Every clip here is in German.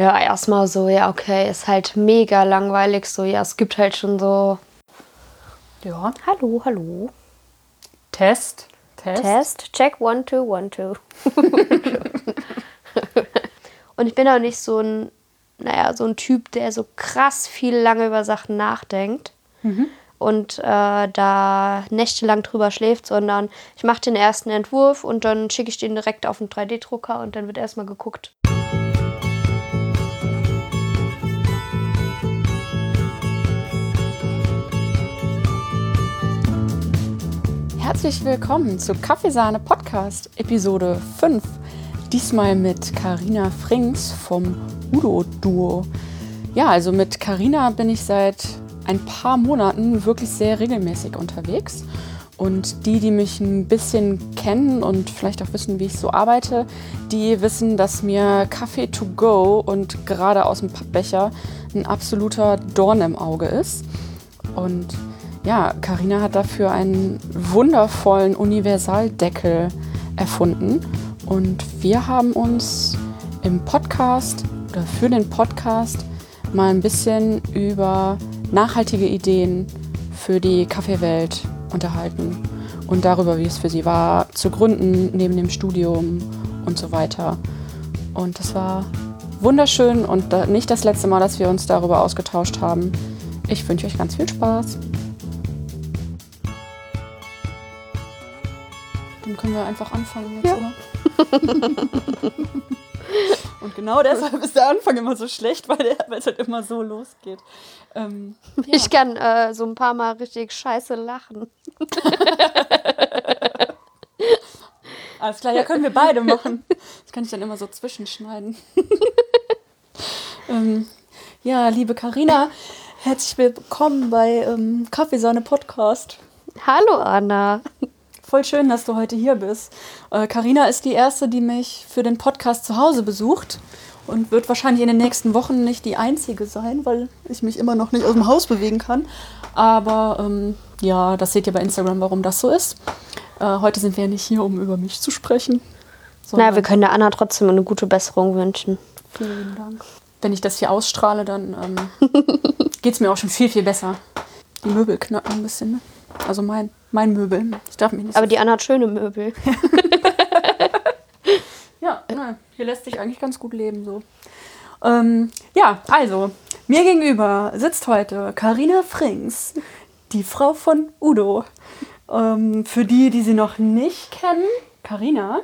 Ja, erstmal so, ja, okay, ist halt mega langweilig. So, ja, es gibt halt schon so. Ja. Hallo, hallo. Test. Test. Test. Check one, two, one, two. Und ich bin auch nicht so ein, naja, so ein Typ, der so krass viel lange über Sachen nachdenkt. Und äh, da nächtelang drüber schläft, sondern ich mache den ersten Entwurf und dann schicke ich den direkt auf den 3D-Drucker und dann wird erstmal geguckt. Herzlich willkommen zu Kaffeesahne Podcast, Episode 5. Diesmal mit Karina Frings vom Udo Duo. Ja, also mit Karina bin ich seit ein paar Monaten wirklich sehr regelmäßig unterwegs. Und die, die mich ein bisschen kennen und vielleicht auch wissen, wie ich so arbeite, die wissen, dass mir Kaffee to go und gerade aus dem Pappbecher ein absoluter Dorn im Auge ist. Und ja, Karina hat dafür einen wundervollen Universaldeckel erfunden. Und wir haben uns im Podcast oder für den Podcast mal ein bisschen über nachhaltige Ideen für die Kaffeewelt unterhalten und darüber, wie es für sie war, zu gründen neben dem Studium und so weiter. Und das war wunderschön und nicht das letzte Mal, dass wir uns darüber ausgetauscht haben. Ich wünsche euch ganz viel Spaß. Können wir einfach anfangen jetzt, Ja. oder? Und genau deshalb ist der Anfang immer so schlecht, weil es halt immer so losgeht. Ähm, ja. Ich kann äh, so ein paar Mal richtig scheiße lachen. Alles klar, ja, können wir beide machen. Das kann ich dann immer so zwischenschneiden. ähm, ja, liebe Karina, herzlich willkommen bei ähm, Kaffeesahne Podcast. Hallo Anna. Voll schön, dass du heute hier bist. Äh, Karina ist die erste, die mich für den Podcast zu Hause besucht und wird wahrscheinlich in den nächsten Wochen nicht die einzige sein, weil ich mich immer noch nicht aus dem Haus bewegen kann. Aber ähm, ja, das seht ihr bei Instagram, warum das so ist. Äh, heute sind wir nicht hier, um über mich zu sprechen. Na, wir können der Anna trotzdem eine gute Besserung wünschen. Vielen Dank. Wenn ich das hier ausstrahle, dann ähm, geht es mir auch schon viel, viel besser. Die Möbel knacken ein bisschen, ne? Also mein, mein Möbel. Ich darf mich nicht Aber so die Anna hat schöne Möbel. Ja, nein, hier lässt sich eigentlich ganz gut leben so. Ähm, ja, also, mir gegenüber sitzt heute Karina Frings, die Frau von Udo. Ähm, für die, die sie noch nicht kennen, Karina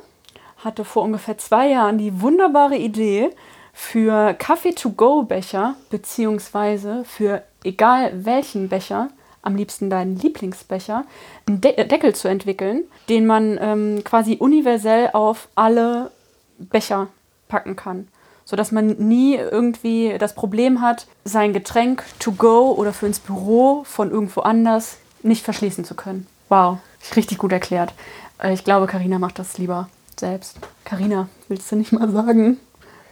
hatte vor ungefähr zwei Jahren die wunderbare Idee, für Kaffee-to-go-Becher, beziehungsweise für egal welchen Becher, am liebsten deinen Lieblingsbecher, einen De Deckel zu entwickeln, den man ähm, quasi universell auf alle Becher packen kann. Sodass man nie irgendwie das Problem hat, sein Getränk to go oder für ins Büro von irgendwo anders nicht verschließen zu können. Wow, richtig gut erklärt. Äh, Ich glaube, Karina macht das lieber selbst. Karina, willst du nicht mal sagen,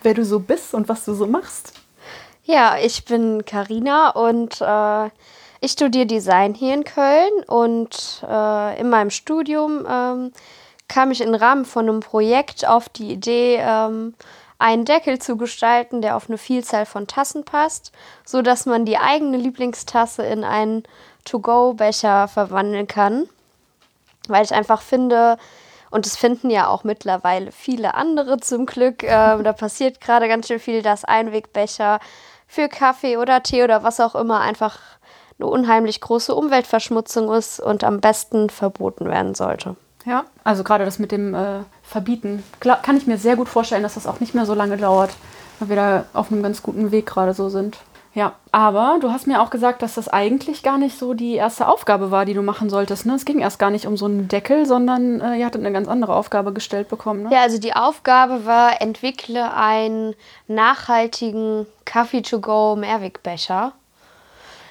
wer du so bist und was du so machst? Ja, ich bin Karina und äh, ich studiere Design hier in Köln und äh, in meinem Studium ähm, kam ich im Rahmen von einem Projekt auf die Idee, ähm, einen Deckel zu gestalten, der auf eine Vielzahl von Tassen passt, so dass man die eigene Lieblingstasse in einen To-Go-Becher verwandeln kann, weil ich einfach finde, und es finden ja auch mittlerweile viele andere zum Glück. Ähm, da passiert gerade ganz schön viel, dass Einwegbecher für Kaffee oder Tee oder was auch immer einfach eine unheimlich große Umweltverschmutzung ist und am besten verboten werden sollte. Ja, also gerade das mit dem äh, Verbieten, kann ich mir sehr gut vorstellen, dass das auch nicht mehr so lange dauert, weil wir da auf einem ganz guten Weg gerade so sind. Ja, aber du hast mir auch gesagt, dass das eigentlich gar nicht so die erste Aufgabe war, die du machen solltest. Ne? Es ging erst gar nicht um so einen Deckel, sondern äh, ihr hattet eine ganz andere Aufgabe gestellt bekommen. Ne? Ja, also die Aufgabe war, entwickle einen nachhaltigen Kaffee-to-go-Mehrwegbecher.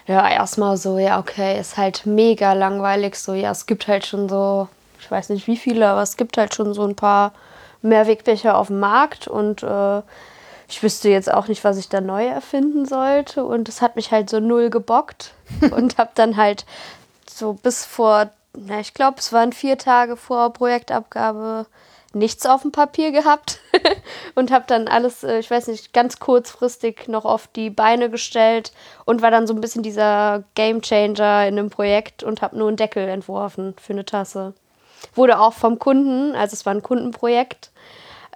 Ja, erstmal so, ja, okay, ist halt mega langweilig. So, ja, es gibt halt schon so, ich weiß nicht wie viele, aber es gibt halt schon so ein paar Mehrwegbecher auf dem Markt und äh, ich wüsste jetzt auch nicht, was ich da neu erfinden sollte. Und es hat mich halt so null gebockt und habe dann halt so bis vor, na, ich glaube, es waren vier Tage vor Projektabgabe nichts auf dem Papier gehabt und habe dann alles, äh, ich weiß nicht, ganz kurzfristig noch auf die Beine gestellt und war dann so ein bisschen dieser Game Changer in dem Projekt und habe nur einen Deckel entworfen für eine Tasse. Wurde auch vom Kunden, also es war ein Kundenprojekt,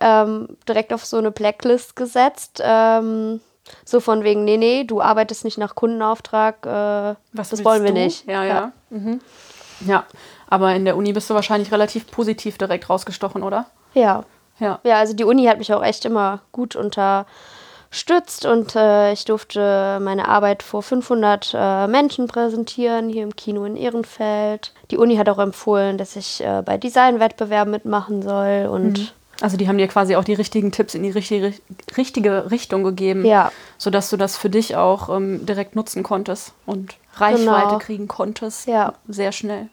ähm, direkt auf so eine Blacklist gesetzt. Ähm, so von wegen, nee, nee, du arbeitest nicht nach Kundenauftrag, äh, das wollen wir du? nicht. Ja, ja. Ja. Mhm. ja, aber in der Uni bist du wahrscheinlich relativ positiv direkt rausgestochen, oder? Ja. Ja. Ja, also die Uni hat mich auch echt immer gut unterstützt und äh, ich durfte meine Arbeit vor 500 äh, Menschen präsentieren, hier im Kino in Ehrenfeld. Die Uni hat auch empfohlen, dass ich äh, bei Designwettbewerben mitmachen soll und Mhm. Also die haben dir quasi auch die richtigen Tipps in die richtige, richtige Richtung gegeben, Ja. sodass du das für dich auch ähm, direkt nutzen konntest und Reichweite Genau. kriegen konntest. Ja. Sehr schnell.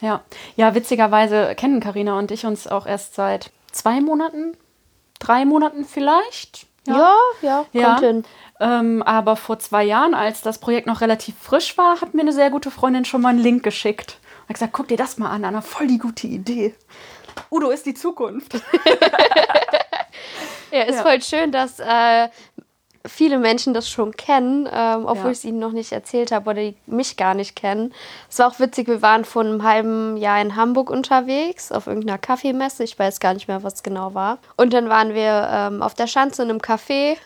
Ja. Ja, witzigerweise kennen Karina und ich uns auch erst seit zwei Monaten, drei Monaten vielleicht. ja, ja, Ja. kommt hin. Ähm, aber vor zwei Jahren, als das Projekt noch relativ frisch war, hat mir eine sehr gute Freundin schon mal einen Link geschickt. Und hat gesagt, guck dir das mal an, Anna, voll die gute Idee. Udo ist die Zukunft. Ja, ist Ja. voll schön, dass äh, viele Menschen das schon kennen, ähm, obwohl Ja. ich es ihnen noch nicht erzählt habe oder die mich gar nicht kennen. Es war auch witzig, wir waren vor einem halben Jahr in Hamburg unterwegs, auf irgendeiner Kaffeemesse. Ich weiß gar nicht mehr, was genau war. Und dann waren wir ähm, auf der Schanze in einem Café,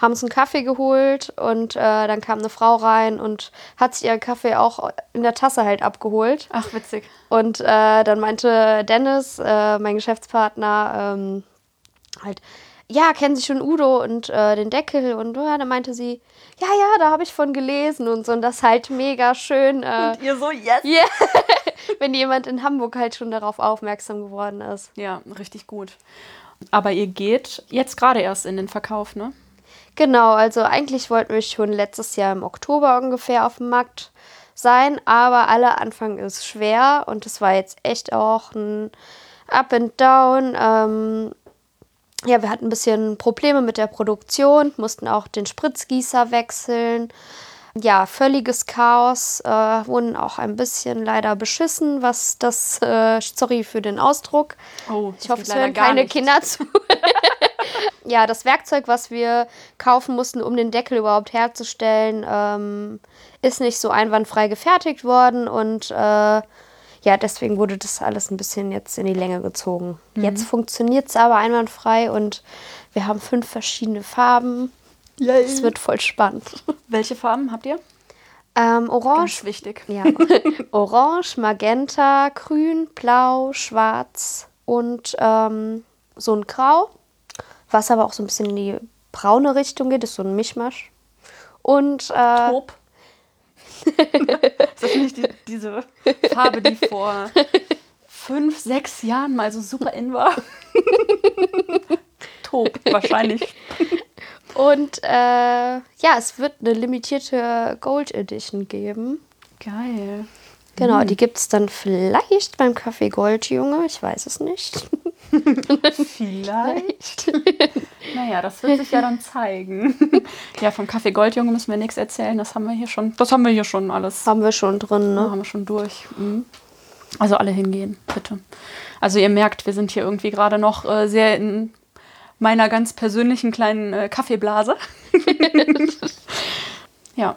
haben uns einen Kaffee geholt und äh, dann kam eine Frau rein und hat sich ihren Kaffee auch in der Tasse halt abgeholt. Ach, witzig. Und äh, dann meinte Dennis, äh, mein Geschäftspartner, ähm, halt, ja, kennen Sie schon Udo und äh, den Deckel? Und ja, dann meinte sie, ja, ja, da habe ich von gelesen und so. Und das halt mega schön, äh, ihr so, yes. yeah, wenn jemand in Hamburg halt schon darauf aufmerksam geworden ist. Ja, richtig gut. Aber ihr geht jetzt gerade erst in den Verkauf, ne? Genau, also eigentlich wollten wir schon letztes Jahr im Oktober ungefähr auf dem Markt sein, aber aller Anfang ist schwer und es war jetzt echt auch ein Up and Down. Ähm, ja, wir hatten ein bisschen Probleme mit der Produktion, mussten auch den Spritzgießer wechseln. Ja, völliges Chaos, äh, wurden auch ein bisschen leider beschissen, was das, äh, sorry für den Ausdruck, Oh, ich hoffe, es hören keine Kinder zu. ja, das Werkzeug, was wir kaufen mussten, um den Deckel überhaupt herzustellen, ähm, ist nicht so einwandfrei gefertigt worden und äh, ja, deswegen wurde das alles ein bisschen jetzt in die Länge gezogen. Jetzt funktioniert es aber einwandfrei und wir haben fünf verschiedene Farben. Es wird voll spannend. Welche Farben habt ihr? Ähm, Orange, Ganz wichtig. ja, Orange, Magenta, Grün, Blau, Schwarz und ähm, so ein Grau, was aber auch so ein bisschen in die braune Richtung geht, ist so ein Mischmasch. Und äh, Top. ist das nicht die, diese Farbe, die vor fünf, sechs Jahren mal so super in war? Top, wahrscheinlich. und äh, ja, es wird eine limitierte Gold Edition geben. Geil. Genau, die gibt es dann vielleicht beim Café Goldjunge, ich weiß es nicht. Vielleicht. naja, das wird sich ja dann zeigen. ja, vom Kaffee Goldjunge müssen wir nichts erzählen. Das haben wir hier schon. Das haben wir hier schon alles. Haben wir schon drin, Ne? Haben wir schon durch. Mhm. Also alle hingehen, bitte. Also ihr merkt, wir sind hier irgendwie gerade noch äh, sehr in meiner ganz persönlichen kleinen äh, Kaffeeblase. ja.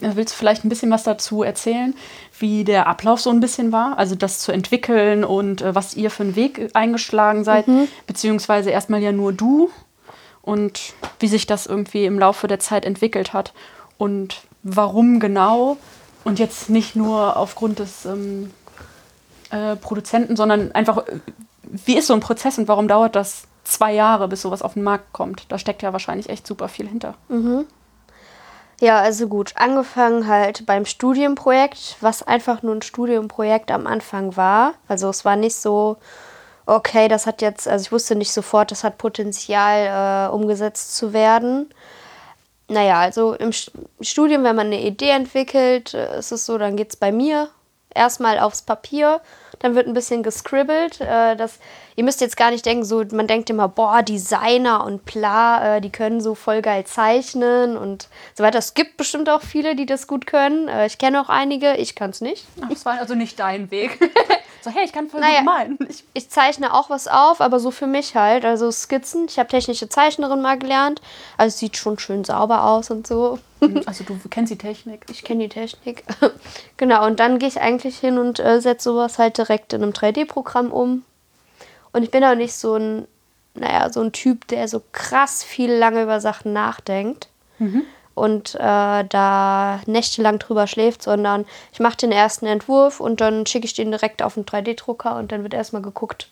Willst du vielleicht ein bisschen was dazu erzählen, wie der Ablauf so ein bisschen war? Also das zu entwickeln und äh, was ihr für einen Weg eingeschlagen seid, beziehungsweise erstmal ja nur du und wie sich das irgendwie im Laufe der Zeit entwickelt hat und warum genau und jetzt nicht nur aufgrund des ähm, äh, Produzenten, sondern einfach, äh, wie ist so ein Prozess und warum dauert das zwei Jahre, bis sowas auf den Markt kommt? Da steckt ja wahrscheinlich echt super viel hinter. Ja, also gut, angefangen halt beim Studienprojekt, was einfach nur ein Studienprojekt am Anfang war. Also es war nicht so, okay, das hat jetzt, also ich wusste nicht sofort, das hat Potenzial, äh, umgesetzt zu werden. Naja, also im St- Studium, wenn man eine Idee entwickelt, äh, ist es so, dann geht es bei mir erstmal aufs Papier, dann wird ein bisschen gescribbelt. Äh, das, ihr müsst jetzt gar nicht denken, so, man denkt immer, boah, Designer und bla, äh, die können so voll geil zeichnen und so weiter. Es gibt bestimmt auch viele, die das gut können. Äh, ich kenne auch einige, ich kann es nicht. Ach, das war also nicht dein Weg. So, hey, ich kann voll Naja. gut malen. Ich, Ich zeichne auch was auf, aber so für mich halt. Also Skizzen. Ich habe technische Zeichnerin mal gelernt. Also es sieht schon schön sauber aus und so. also du kennst die Technik. Ich kenne die Technik. genau, und dann gehe ich eigentlich hin und äh, setze sowas halt direkt in einem 3D-Programm um. Und ich bin auch nicht so ein, naja, so ein Typ, der so krass viel lange über Sachen nachdenkt und äh, da nächtelang drüber schläft, sondern ich mache den ersten Entwurf und dann schicke ich den direkt auf den 3D-Drucker und dann wird erstmal geguckt.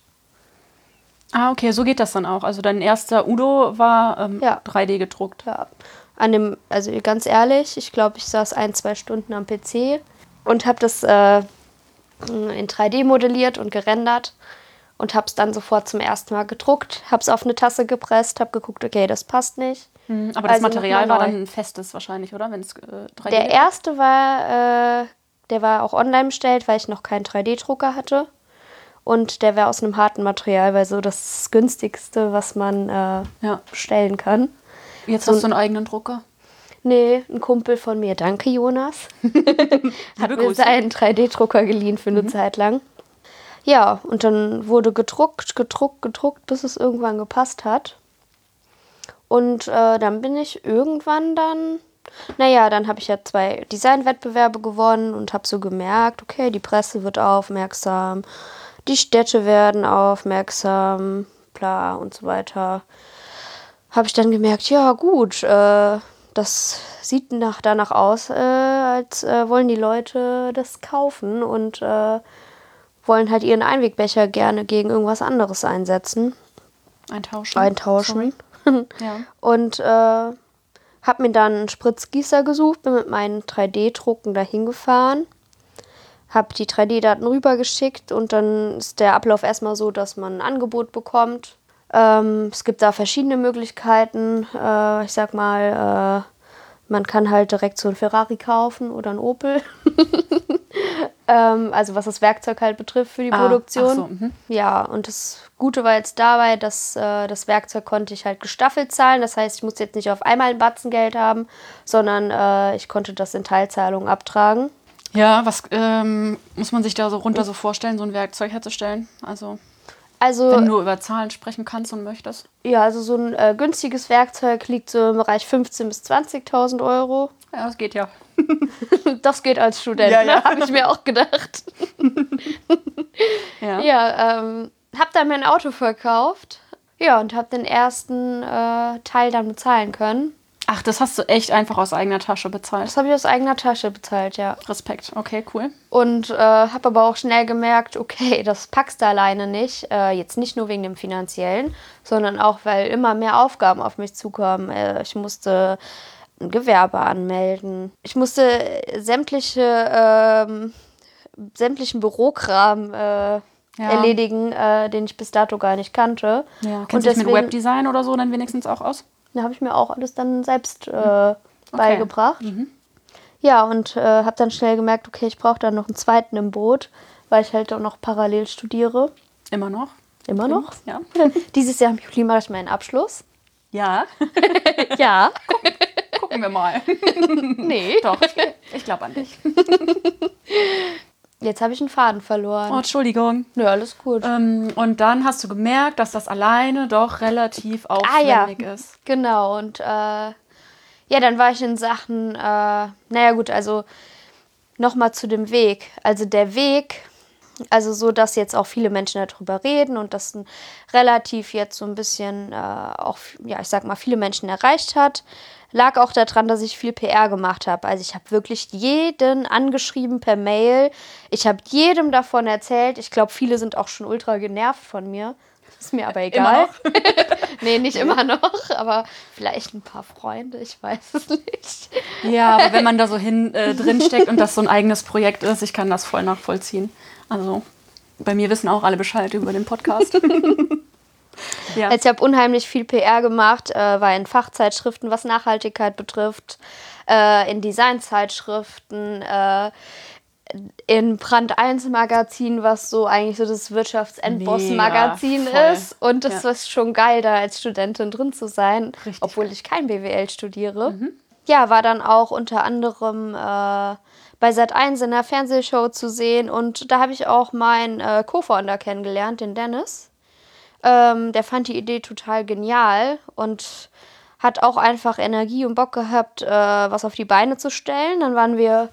Ah, okay, so geht das dann auch. Also dein erster Udo war ähm, Ja. 3D gedruckt. Ja, an dem, also ganz ehrlich, ich glaube, ich saß ein, zwei Stunden am PC und habe das äh, in 3D modelliert und gerendert und habe es dann sofort zum ersten Mal gedruckt, habe es auf eine Tasse gepresst, habe geguckt, okay, das passt nicht. Mhm, Aber das Also Material nochmal war dann ein festes wahrscheinlich, oder? Wenn es äh, 3D Der erste war, äh, der war auch online bestellt, weil ich noch keinen 3D-Drucker hatte. Und der wäre aus einem harten Material, weil so das günstigste, was man äh, Ja. bestellen kann. Jetzt hast du einen eigenen Drucker. Nee, ein Kumpel von mir, danke Jonas, hat mir seinen 3D-Drucker geliehen für eine Zeit lang. Ja, und dann wurde gedruckt, gedruckt, gedruckt, bis es irgendwann gepasst hat. Und äh, dann bin ich irgendwann dann, naja, dann habe ich ja zwei Designwettbewerbe gewonnen und habe so gemerkt, okay, die Presse wird aufmerksam, die Städte werden aufmerksam, bla und so weiter habe ich dann gemerkt, ja gut, äh, das sieht nach, danach aus, äh, als äh, wollen die Leute das kaufen und äh, wollen halt ihren Einwegbecher gerne gegen irgendwas anderes einsetzen, Eintauschen. eintauschen. Sorry. Ja. Und äh, habe mir dann einen Spritzgießer gesucht, bin mit meinen 3D-Drucken dahin gefahren, habe die 3D-Daten rübergeschickt und dann ist der Ablauf erstmal so, dass man ein Angebot bekommt. Ähm, es gibt da verschiedene Möglichkeiten. Äh, ich sag mal, äh, man kann halt direkt so ein Ferrari kaufen oder ein Opel. ähm, also was das Werkzeug halt betrifft für die Ah, Produktion. so, mhm. Ja, und das Gute war jetzt dabei, dass äh, das Werkzeug konnte ich halt gestaffelt zahlen. Das heißt, ich musste jetzt nicht auf einmal ein Batzen Geld haben, sondern äh, ich konnte das in Teilzahlungen abtragen. Ja, was ähm, muss man sich da so runter so vorstellen, so ein Werkzeug herzustellen? Also, Also, wenn du über Zahlen sprechen kannst und möchtest. ja, also so ein äh, günstiges Werkzeug liegt so im Bereich 15.000 bis 20.000 Euro. Ja, das geht ja. Das geht als Student, Ja, ne? ja. habe ich mir auch gedacht. Ja. Ja, ähm, hab dann mein Auto verkauft. Ja, und hab den ersten äh, Teil dann bezahlen können. Ach, das hast du echt einfach aus eigener Tasche bezahlt. Das habe ich aus eigener Tasche bezahlt, ja. Respekt. Okay, cool. Und äh, habe aber auch schnell gemerkt, okay, das packst du alleine nicht. Äh, jetzt nicht nur wegen dem finanziellen, sondern auch, weil immer mehr Aufgaben auf mich zukommen. Äh, ich musste ein Gewerbe anmelden. Ich musste sämtliche, ähm, sämtlichen Bürokram äh, erledigen, äh, den ich bis dato gar nicht kannte. Ja, Und kennst du dich mit Webdesign oder so dann wenigstens auch aus? Da habe ich mir auch alles dann selbst äh, beigebracht. Ja, und äh, habe dann schnell gemerkt, okay, ich brauche dann noch einen zweiten im Boot, weil ich halt auch noch parallel studiere. Immer noch? Immer noch. Ja. Dieses Jahr im Juli mache ich meinen Abschluss. Ja. Ja. Gucken wir mal. nee. Doch, ich, ich glaube an dich. Jetzt habe ich einen Faden Oh, verloren. Entschuldigung. Nö, alles gut. Ähm, und dann hast du gemerkt, dass das alleine doch relativ aufwendig ist. Genau, und äh, ja, dann war ich in Sachen, äh, naja gut, also nochmal zu dem Weg. Also der Weg, also so, dass jetzt auch viele Menschen darüber reden und das ein relativ jetzt so ein bisschen äh, auch, ja, ich sag mal, viele Menschen erreicht hat, lag auch daran, dass ich viel PR gemacht habe. Also ich habe wirklich jeden angeschrieben per Mail. Ich habe jedem davon erzählt. Ich glaube, viele sind auch schon ultra genervt von mir. Ist mir aber egal. noch? nee, nicht immer noch, aber vielleicht ein paar Freunde, ich weiß es nicht. Ja, aber wenn man da so hin äh, drin steckt und das so ein eigenes Projekt ist, ich kann das voll nachvollziehen. Also bei mir wissen auch alle Bescheid über den Podcast. ja. Also ich habe unheimlich viel PR gemacht, äh, war in Fachzeitschriften, was Nachhaltigkeit betrifft, äh, in Designzeitschriften, äh, in Brand 1 Magazin, was so eigentlich so das Wirtschaftsendboss-Magazin ist. Und das Ja. ist schon geil, da als Studentin drin zu sein, Richtig obwohl ich kein BWL studiere. Mhm. ja, war dann auch unter anderem äh, bei Sat1 in der Fernsehshow zu sehen und da habe ich auch meinen äh, Co-Founder kennengelernt, den Dennis. Ähm, der fand die Idee total genial und hat auch einfach Energie und Bock gehabt, äh, was auf die Beine zu stellen. Dann waren wir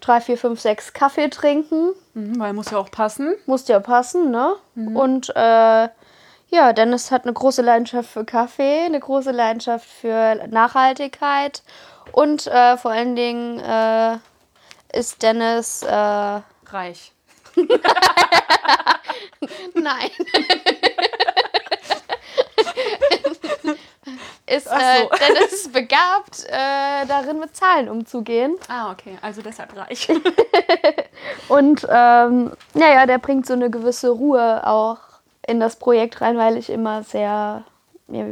drei, vier, fünf, sechs Kaffee trinken. Mhm, weil muss ja auch passen. Muss ja passen, ne? Und äh, ja, Dennis hat eine große Leidenschaft für Kaffee, eine große Leidenschaft für Nachhaltigkeit und äh, vor allen Dingen äh, ist Dennis. Äh, Reich. nein. ist äh, so. Dennis begabt, äh, darin mit Zahlen umzugehen. Ah, okay. Also deshalb reich. Und ähm, naja, der bringt so eine gewisse Ruhe auch in das Projekt rein, weil ich immer sehr. Ja,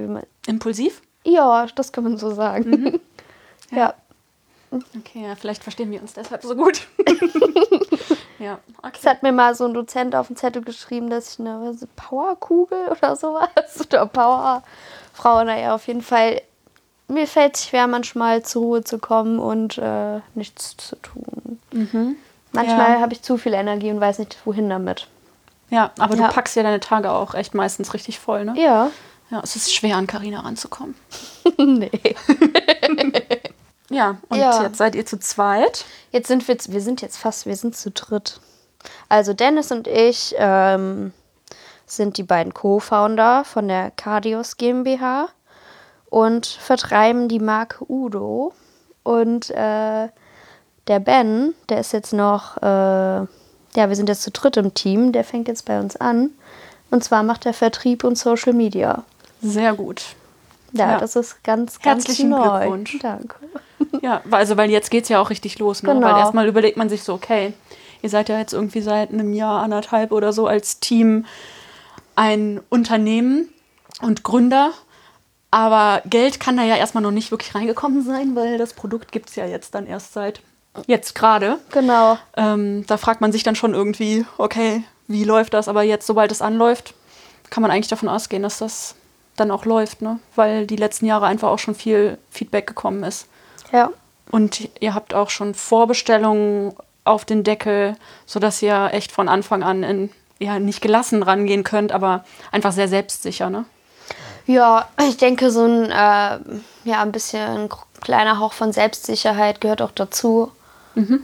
Impulsiv? ja das kann man so sagen. ja. Okay, ja, vielleicht verstehen wir uns deshalb so gut. ja, Es okay. hat mir mal so ein Dozent auf den Zettel geschrieben, dass ich eine Powerkugel oder sowas oder Powerfrau, naja, auf jeden Fall. Mir fällt es schwer, manchmal zur Ruhe zu kommen und äh, nichts zu tun. Manchmal Ja. habe ich zu viel Energie und weiß nicht, wohin damit. Ja, aber Ja. du packst ja deine Tage auch echt meistens richtig voll, ne? Ja. Ja, es ist schwer, an Karina ranzukommen. nee. Ja, und Ja. jetzt seid ihr zu zweit. Jetzt sind wir, wir sind jetzt fast, wir sind zu dritt. Also Dennis und ich ähm, sind die beiden Co-Founder von der Cardios GmbH und vertreiben die Marke Udo. Und äh, der Ben, der ist jetzt noch, äh, ja, wir sind jetzt zu dritt im Team, der fängt jetzt bei uns an. Und zwar macht er Vertrieb und Social Media. Sehr gut. Ja, Ja. das ist ganz, ganz Herzlichen neu. Glückwunsch. Danke. Ja, weil- also weil jetzt geht es ja auch richtig los, ne? Genau. Weil erstmal überlegt man sich so, okay, ihr seid ja jetzt irgendwie seit einem Jahr, anderthalb oder so als Team ein Unternehmen und Gründer. Aber Geld kann da ja erstmal noch nicht wirklich reingekommen sein, weil das Produkt gibt es ja jetzt dann erst seit jetzt gerade. Genau. Ähm, da fragt man sich dann schon irgendwie, okay, wie läuft das? Aber jetzt, sobald es anläuft, kann man eigentlich davon ausgehen, dass das dann auch läuft, ne? Weil die letzten Jahre einfach auch schon viel Feedback gekommen ist. Ja. Und ihr habt auch schon Vorbestellungen auf den Deckel, sodass ihr echt von Anfang an in, ja, nicht gelassen rangehen könnt, aber einfach sehr selbstsicher, ne? Ja, ich denke, so ein, äh, ja, ein bisschen kleiner Hauch von Selbstsicherheit gehört auch dazu,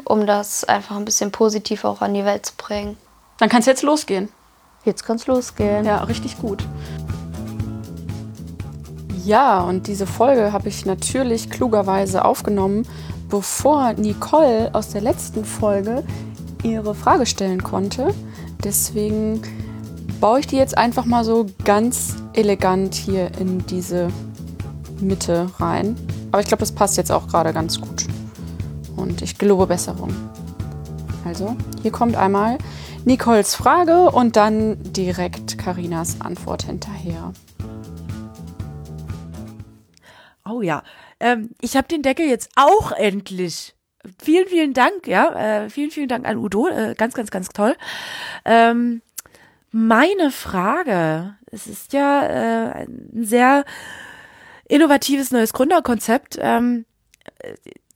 um das einfach ein bisschen positiv auch an die Welt zu bringen. Dann kann es jetzt losgehen. Jetzt kann's losgehen. Ja, richtig gut. Ja, und diese Folge habe ich natürlich klugerweise aufgenommen, bevor Nicole aus der letzten Folge ihre Frage stellen konnte. Deswegen baue ich die jetzt einfach mal so ganz elegant hier in diese Mitte rein. Aber ich glaube, das passt jetzt auch gerade ganz gut. Und ich gelobe Besserung. Also, hier kommt einmal Nicoles Frage und dann direkt Karinas Antwort hinterher. Oh ja, ähm, ich habe den Deckel jetzt auch endlich. Vielen, vielen Dank, ja, äh, vielen, vielen Dank an Udo, äh, ganz, ganz, ganz toll. Ähm, meine Frage, es ist ja äh, ein sehr innovatives neues Gründerkonzept. Ähm,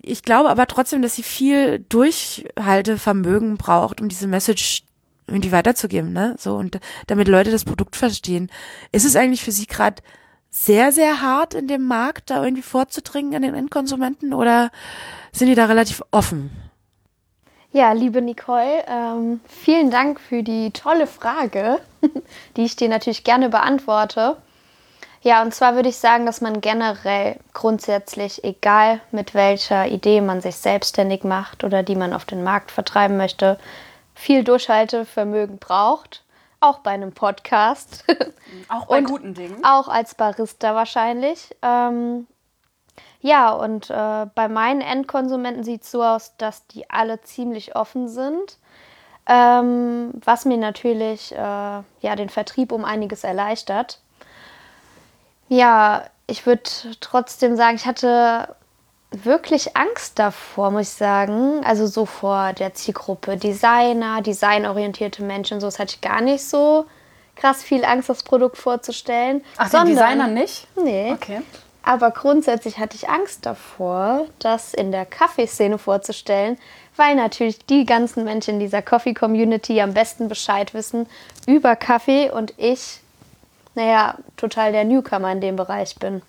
ich glaube aber trotzdem, dass sie viel Durchhaltevermögen braucht, um diese Message irgendwie weiterzugeben, ne? So und damit Leute das Produkt verstehen. Ist es eigentlich für Sie gerade sehr, sehr hart in dem Markt, da irgendwie vorzudringen an den Endkonsumenten oder sind die da relativ offen? Ja, liebe Nicole, ähm, vielen Dank für die tolle Frage, die ich dir natürlich gerne beantworte. Ja, und zwar würde ich sagen, dass man generell grundsätzlich, egal mit welcher Idee man sich selbstständig macht oder die man auf den Markt vertreiben möchte, viel Durchhaltevermögen braucht. Auch bei einem Podcast. Auch bei guten Dingen. Auch als Barista wahrscheinlich. Ähm, ja, und äh, bei meinen Endkonsumenten sieht es so aus, dass die alle ziemlich offen sind. Ähm, was mir natürlich äh, ja, den Vertrieb um einiges erleichtert. Ja, ich würde trotzdem sagen, ich hatte wirklich Angst davor, muss ich sagen. Also so vor der Zielgruppe Designer, designorientierte Menschen, so das hatte ich gar nicht so krass viel Angst, das Produkt vorzustellen. Ach, den sondern- Designern nicht? Nee. Okay. Aber grundsätzlich hatte ich Angst davor, das in der Kaffeeszene vorzustellen, weil natürlich die ganzen Menschen in dieser Coffee-Community am besten Bescheid wissen über Kaffee und ich, naja, total der Newcomer in dem Bereich bin.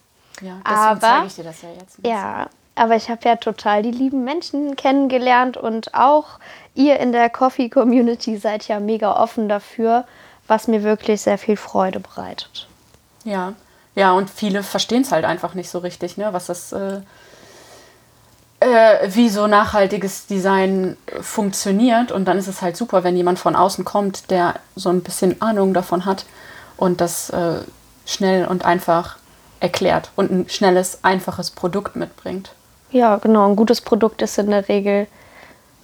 Ja, deswegen Aber- zeige ich dir das ja jetzt. Ja, aber ich habe ja total die lieben Menschen kennengelernt und auch ihr in der Coffee-Community seid ja mega offen dafür, was mir wirklich sehr viel Freude bereitet. Ja, ja, und viele verstehen es halt einfach nicht so richtig, ne, was das, äh, äh, wie so nachhaltiges Design funktioniert. Und dann ist es halt super, wenn jemand von außen kommt, der so ein bisschen Ahnung davon hat und das äh, schnell und einfach erklärt und ein schnelles, einfaches Produkt mitbringt. Ja, genau. Ein gutes Produkt ist in der Regel,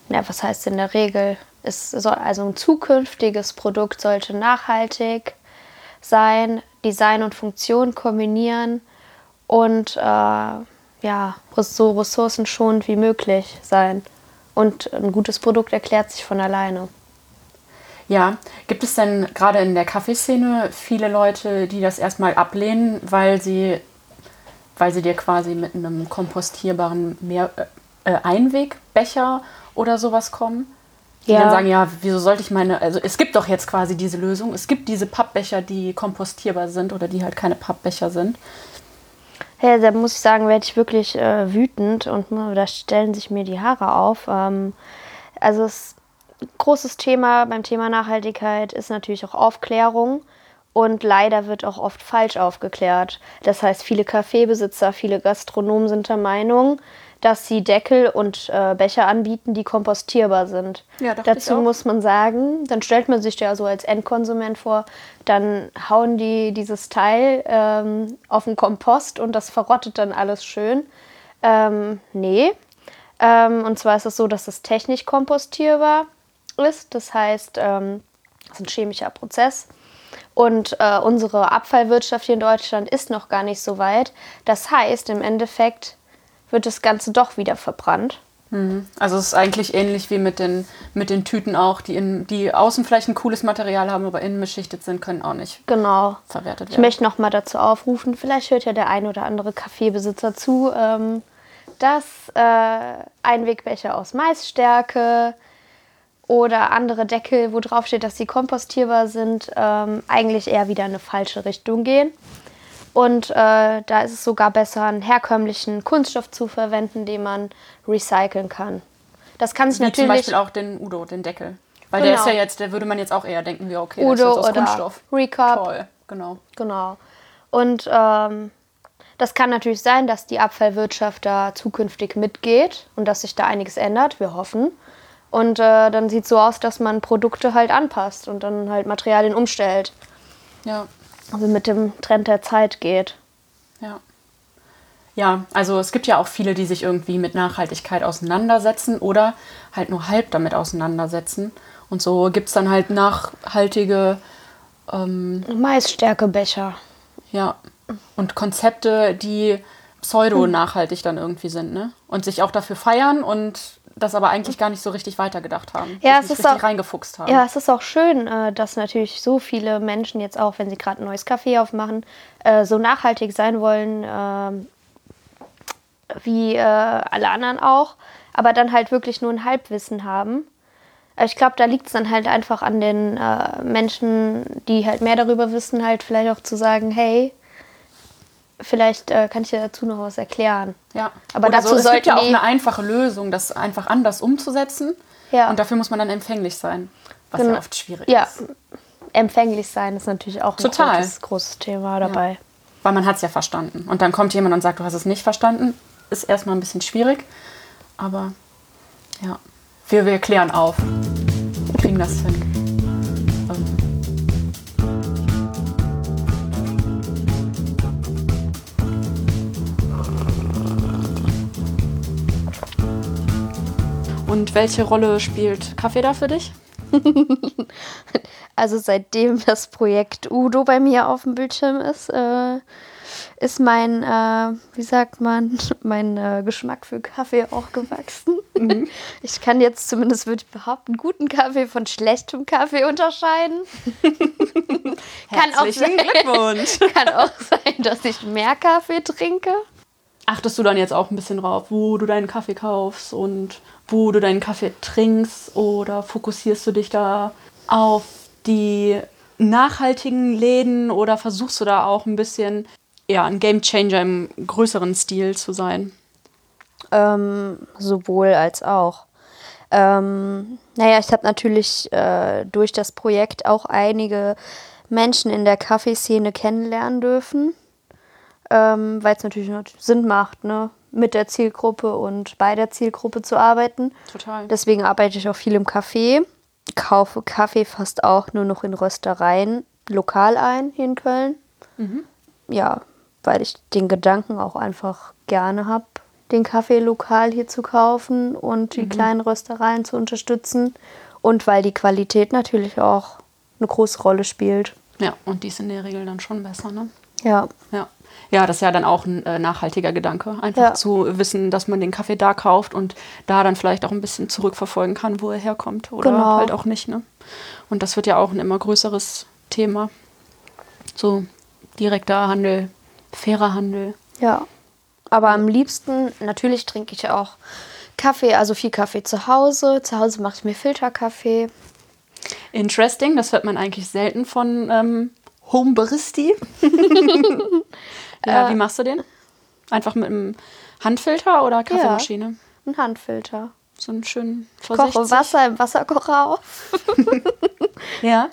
na, was heißt in der Regel? Es soll, also ein zukünftiges Produkt sollte nachhaltig sein, Design und Funktion kombinieren und äh, ja, so ressourcenschonend wie möglich sein. Und ein gutes Produkt erklärt sich von alleine. Ja, gibt es denn gerade in der Kaffeeszene viele Leute, die das erstmal ablehnen, weil sie, weil sie dir quasi mit einem kompostierbaren Mehr äh, Einwegbecher oder sowas kommen? Die Ja. dann sagen, ja, wieso sollte ich meine, also es gibt doch jetzt quasi diese Lösung. Es gibt diese Pappbecher, die kompostierbar sind oder die halt keine Pappbecher sind. Ja, da muss ich sagen, werde ich wirklich äh, wütend und da stellen sich mir die Haare auf. Ähm, also es großes Thema beim Thema Nachhaltigkeit ist natürlich auch Aufklärung und leider wird auch oft falsch aufgeklärt. Das heißt, viele Kaffeebesitzer, viele Gastronomen sind der Meinung, dass sie Deckel und äh, Becher anbieten, die kompostierbar sind. Ja, Dazu muss man sagen, dann stellt man sich ja so als Endkonsument vor, dann hauen die dieses Teil ähm, auf den Kompost und das verrottet dann alles schön. Ähm, nee. Ähm, und zwar ist es so, dass es technisch kompostierbar ist. Das heißt, ähm, das ist ein chemischer Prozess. Und äh, unsere Abfallwirtschaft hier in Deutschland ist noch gar nicht so weit. Das heißt, im Endeffekt wird das Ganze doch wieder verbrannt. Also es ist eigentlich ähnlich wie mit den, mit den Tüten auch, die, in, die außen vielleicht ein cooles Material haben, aber innen beschichtet sind, können auch nicht Genau. verwertet Ich werden. möchte noch mal dazu aufrufen, vielleicht hört ja der ein oder andere Kaffeebesitzer zu, ähm, dass äh, Einwegbecher aus Maisstärke oder andere Deckel, wo drauf steht, dass sie kompostierbar sind, ähm, eigentlich eher wieder in eine falsche Richtung gehen. Und äh, da ist es sogar besser, einen herkömmlichen Kunststoff zu verwenden, den man recyceln kann. Das kann sich Wie zum natürlich Beispiel auch den Udo, den Deckel. Weil der Genau. ist ja jetzt, der würde man jetzt auch eher denken, ja, okay, der Udo ist jetzt aus oder Kunststoff. Recap. Toll, genau. Genau. Und ähm, das kann natürlich sein, dass die Abfallwirtschaft da zukünftig mitgeht und dass sich da einiges ändert. Wir hoffen. Und äh, dann sieht es so aus, dass man Produkte halt anpasst und dann halt Materialien umstellt. Ja, Also mit dem Trend der Zeit geht. ja. Ja, also es gibt ja auch viele, die sich irgendwie mit Nachhaltigkeit auseinandersetzen oder halt nur halb damit auseinandersetzen. Und so gibt es dann halt nachhaltige, ähm, Maisstärkebecher. ja, und Konzepte, die pseudo-nachhaltig dann irgendwie sind, ne? Und sich auch dafür feiern und das aber eigentlich gar nicht so richtig weitergedacht haben. Ja, es ist auch- reingefuchst haben. Ja, es ist auch schön, äh, dass natürlich so viele Menschen jetzt auch, wenn sie gerade ein neues Café aufmachen, äh, so nachhaltig sein wollen ähm, wie äh, alle anderen auch, aber dann halt wirklich nur ein Halbwissen haben. Äh, Ich glaube, da liegt es dann halt einfach an den äh, Menschen, die halt mehr darüber wissen, halt vielleicht auch zu sagen, hey, vielleicht äh, kann ich dir dazu noch was erklären. Ja, Aber Oder dazu so, es gibt ja auch eine einfache Lösung, das einfach anders umzusetzen. Ja. Und dafür muss man dann empfänglich sein, was Genau. ja oft schwierig Ja, ist. empfänglich sein ist natürlich auch ein Total. großes, großes Thema dabei. Weil man hat es ja verstanden. Und dann kommt jemand und sagt, du hast es nicht verstanden. Ist erstmal ein bisschen schwierig. Aber ja, wir, wir klären auf. Wir kriegen das hin. Und welche Rolle spielt Kaffee da für dich? Also seitdem das Projekt Udo bei mir auf dem Bildschirm ist, äh, ist mein, äh, wie sagt man, mein äh, Geschmack für Kaffee auch gewachsen. Ich kann jetzt zumindest, würde ich behaupten, guten Kaffee von schlechtem Kaffee unterscheiden. kann, auch sein, Glückwunsch. kann auch sein, dass ich mehr Kaffee trinke. Achtest du dann jetzt auch ein bisschen drauf, wo du deinen Kaffee kaufst und wo du deinen Kaffee trinkst oder fokussierst du dich da auf die nachhaltigen Läden oder versuchst du da auch ein bisschen ja, ein Gamechanger im größeren Stil zu sein? Ähm, sowohl als auch. Ähm, naja, ich habe natürlich äh, durch das Projekt auch einige Menschen in der Kaffeeszene kennenlernen dürfen, ähm, weil es natürlich Sinn macht, ne, mit der Zielgruppe und bei der Zielgruppe zu arbeiten. Total. Deswegen arbeite ich auch viel im Café, kaufe Kaffee fast auch nur noch in Röstereien lokal ein hier in Köln. Ja, weil ich den Gedanken auch einfach gerne habe, den Kaffee lokal hier zu kaufen und die kleinen Röstereien zu unterstützen. Und weil die Qualität natürlich auch eine große Rolle spielt. Ja, und die ist in der Regel dann schon besser, ne? Ja, Ja. Ja, das ist ja dann auch ein äh, nachhaltiger Gedanke. Einfach Ja. zu wissen, dass man den Kaffee da kauft und da dann vielleicht auch ein bisschen zurückverfolgen kann, wo er herkommt. Oder Genau. halt auch nicht, ne? Und das wird ja auch ein immer größeres Thema. So direkter Handel, fairer Handel. ja. Aber am liebsten, natürlich trinke ich auch Kaffee, also viel Kaffee zu Hause. Zu Hause mache ich mir Filterkaffee. Interesting, das hört man eigentlich selten von ähm, Homebaristi. ja, wie machst du den? Einfach mit einem Handfilter oder Kaffeemaschine? Ein Handfilter. So einen schönen Koche Wasser im Wasserkocher auf. Ja.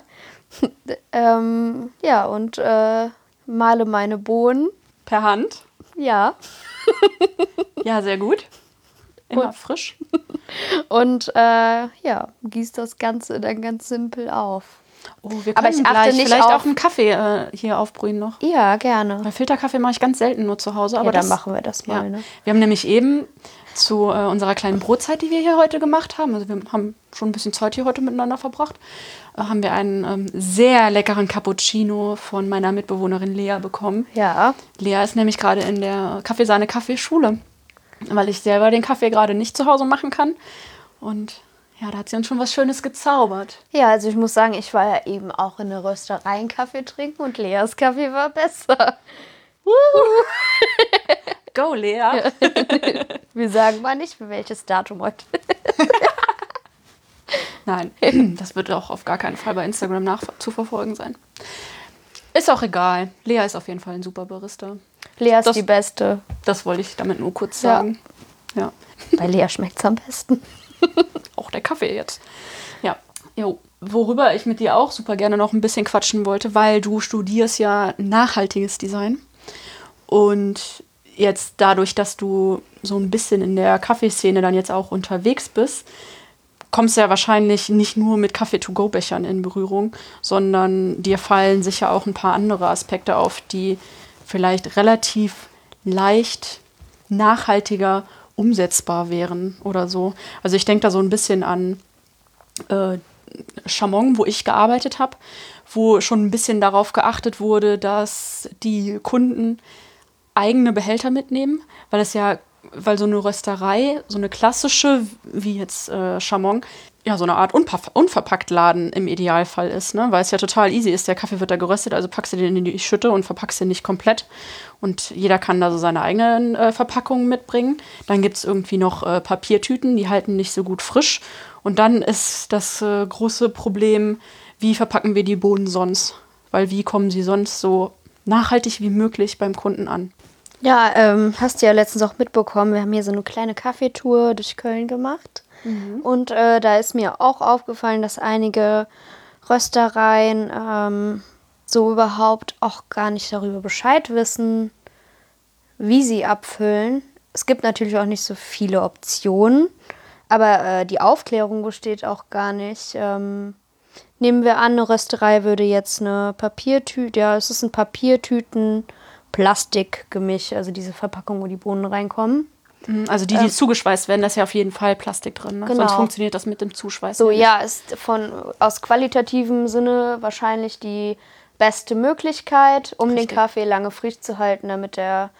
Ähm, ja, und äh, male meine Bohnen. Per Hand. Ja. Ja, sehr gut. Immer Und- frisch. Und äh, ja, gieß das Ganze dann ganz simpel auf. Oh, wir Aber können ich achte gleich nicht vielleicht auf- auf einen Kaffee äh, hier aufbrühen noch. Ja, gerne. Weil Filterkaffee mache ich ganz selten nur zu Hause. Aber ja, dann das, machen wir das mal. ja. Ne? Wir haben nämlich eben zu äh, unserer kleinen Brotzeit, die wir hier heute gemacht haben, also wir haben schon ein bisschen Zeit hier heute miteinander verbracht, äh, haben wir einen ähm, sehr leckeren Cappuccino von meiner Mitbewohnerin Lea bekommen. Ja. Lea ist nämlich gerade in der Kaffeesahne-Kaffeeschule, weil ich selber den Kaffee gerade nicht zu Hause machen kann. Und ja, da hat sie uns schon was Schönes gezaubert. Ja, also ich muss sagen, ich war ja eben auch in der Rösterei einen Kaffee trinken und Leas Kaffee war besser. Go, Lea! Wir sagen mal nicht, für welches Datum heute. Nein, das wird auch auf gar keinen Fall bei Instagram nachzuverfolgen sein. Ist auch egal. Lea ist auf jeden Fall ein super Barista. Lea ist Das- die Beste. Das wollte ich damit nur kurz Ja. sagen. Ja. Bei Lea schmeckt es am besten. Auch der Kaffee jetzt. Ja. Jo. Worüber ich mit dir auch super gerne noch ein bisschen quatschen wollte, weil du studierst ja nachhaltiges Design. Und jetzt dadurch, dass du so ein bisschen in der Kaffeeszene dann jetzt auch unterwegs bist, kommst du ja wahrscheinlich nicht nur mit Kaffee-to-go-Bechern in Berührung, sondern dir fallen sicher auch ein paar andere Aspekte auf, die vielleicht relativ leicht nachhaltiger umsetzbar wären oder so. Also ich denke da so ein bisschen an äh, Chamon, wo ich gearbeitet habe, wo schon ein bisschen darauf geachtet wurde, dass die Kunden eigene Behälter mitnehmen, weil es ja, weil so eine Rösterei, so eine klassische, wie jetzt äh, Chamon, ja, so eine Art Unpa unverpackt Laden im Idealfall ist, ne? weil es ja total easy ist. Der Kaffee wird da geröstet, also packst du den in die Schütte und verpackst den nicht komplett. Und jeder kann da so seine eigenen äh, Verpackungen mitbringen. Dann gibt es irgendwie noch äh, Papiertüten, die halten nicht so gut frisch. Und dann ist das äh, große Problem, wie verpacken wir die Bohnen sonst? Weil wie kommen sie sonst so nachhaltig wie möglich beim Kunden an? Ja, ähm, hast du ja letztens auch mitbekommen, wir haben hier so eine kleine Kaffeetour durch Köln gemacht. Und äh, da ist mir auch aufgefallen, dass einige Röstereien ähm, so überhaupt auch gar nicht darüber Bescheid wissen, wie sie abfüllen. Es gibt natürlich auch nicht so viele Optionen, aber äh, die Aufklärung besteht auch gar nicht. Ähm, nehmen wir an, eine Rösterei würde jetzt eine Papiertüte, ja, es ist ein Papiertüten. Plastikgemisch, also diese Verpackung, wo die Bohnen reinkommen. Also die, die zugeschweißt werden, da ist ja auf jeden Fall Plastik drin. Ne? Genau. Sonst funktioniert das mit dem Zuschweißen. So, nicht. ja, ist von aus qualitativem Sinne wahrscheinlich die beste Möglichkeit, um Richtig. den Kaffee lange frisch zu halten, damit er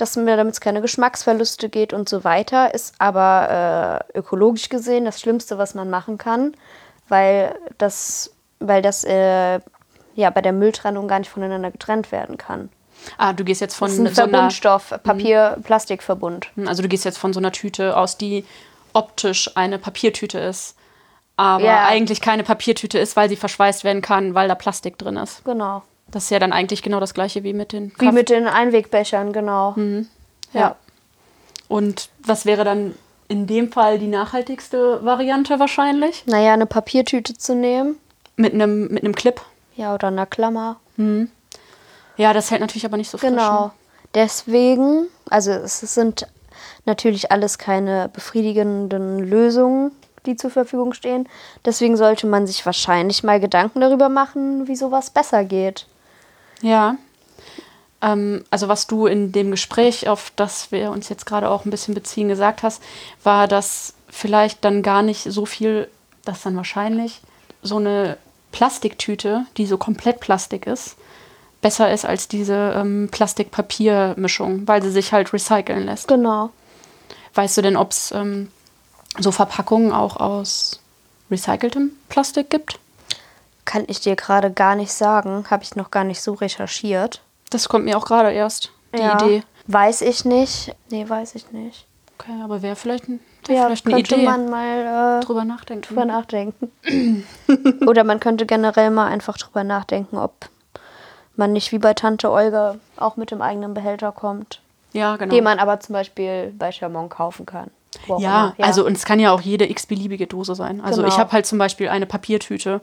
dass mir damit es keine Geschmacksverluste geht und so weiter, ist aber äh, ökologisch gesehen das Schlimmste, was man machen kann, weil das, weil das äh, ja bei der Mülltrennung gar nicht voneinander getrennt werden kann. Ah, du gehst jetzt von Das ist ein so einer, Verbundstoff, Papier-Plastikverbund. also du gehst jetzt von so einer Tüte aus, die optisch eine Papiertüte ist, aber Ja. eigentlich keine Papiertüte ist, weil sie verschweißt werden kann, weil da Plastik drin ist. Genau. Das ist ja dann eigentlich genau das gleiche wie mit den Wie Kaff- mit den Einwegbechern, genau. Ja. Und was wäre dann in dem Fall die nachhaltigste Variante wahrscheinlich? Naja, eine Papiertüte zu nehmen. Mit einem mit einem Clip. Ja, oder einer Klammer. Ja, das hält natürlich aber nicht so frisch. Genau. ne? Deswegen, also es sind natürlich alles keine befriedigenden Lösungen, die zur Verfügung stehen. Deswegen sollte man sich wahrscheinlich mal Gedanken darüber machen, wie sowas besser geht. Ja. Ähm, also was du in dem Gespräch, auf das wir uns jetzt gerade auch ein bisschen beziehen, gesagt hast, war, dass vielleicht dann gar nicht so viel, dass dann wahrscheinlich so eine Plastiktüte, die so komplett Plastik ist, besser ist als diese ähm, Plastik-Papier-Mischung, weil sie sich halt recyceln lässt. Genau. Weißt du denn, ob es ähm, so Verpackungen auch aus recyceltem Plastik gibt? Kann ich dir gerade gar nicht sagen. Habe ich noch gar nicht so recherchiert. Das kommt mir auch gerade erst, die ja. Idee. Weiß ich nicht. Nee, weiß ich nicht. Okay, aber wäre vielleicht, ein, wär Ja, vielleicht eine könnte Idee. man mal äh, drüber nachdenken. drüber nachdenken. Oder man könnte generell mal einfach drüber nachdenken, ob man nicht wie bei Tante Olga auch mit dem eigenen Behälter kommt. ja, genau. Den man aber zum Beispiel bei Chamon kaufen kann. Ja, immer. also und es kann ja auch jede x-beliebige Dose sein. Also Genau. ich habe halt zum Beispiel eine Papiertüte,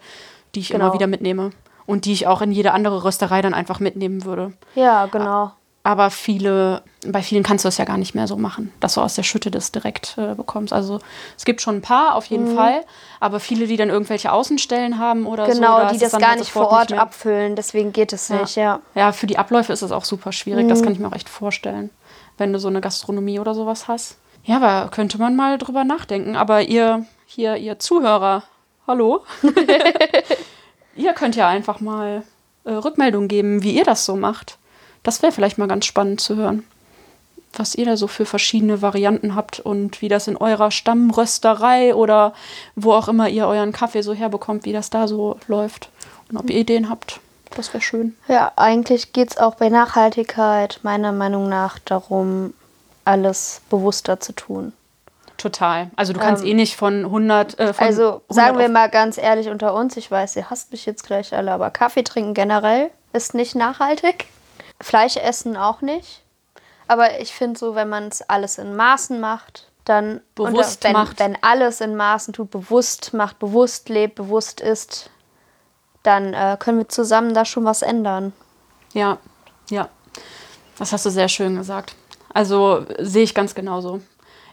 die ich immer Genau. wieder mitnehme. Und die ich auch in jede andere Rösterei dann einfach mitnehmen würde. Ja, genau. Aber viele, bei vielen kannst du das ja gar nicht mehr so machen, dass du aus der Schütte das direkt äh, bekommst. Also es gibt schon ein paar auf Mhm. jeden Fall, aber viele, die dann irgendwelche Außenstellen haben oder so. Genau, da die das gar halt nicht vor Ort mehr. abfüllen, deswegen geht es nicht, ja. Ja, für die Abläufe ist es auch super schwierig. Mhm. Das kann ich mir auch echt vorstellen, wenn du so eine Gastronomie oder sowas hast. Ja, aber könnte man mal drüber nachdenken. Aber ihr hier, ihr Zuhörer, hallo? ihr könnt ja einfach mal äh, Rückmeldung geben, wie ihr das so macht. Das wäre vielleicht mal ganz spannend zu hören. Was ihr da so für verschiedene Varianten habt und wie das in eurer Stammrösterei oder wo auch immer ihr euren Kaffee so herbekommt, wie das da so läuft. Und ob ihr Ideen habt. Das wäre schön. Ja, eigentlich geht es auch bei Nachhaltigkeit meiner Meinung nach darum, alles bewusster zu tun. Total. Also du kannst Ähm, eh nicht von 100. Äh, von Also 100 sagen wir mal ganz ehrlich unter uns, ich weiß, ihr hasst mich jetzt gleich alle, aber Kaffee trinken generell ist nicht nachhaltig. Fleisch essen auch nicht. Aber ich finde so, wenn man es alles in Maßen macht, dann Bewusst wenn, macht. wenn alles in Maßen tut, bewusst macht, bewusst lebt, bewusst isst, dann äh, können wir zusammen da schon was ändern. Ja, ja. Das hast du sehr schön gesagt. Also sehe ich ganz genauso.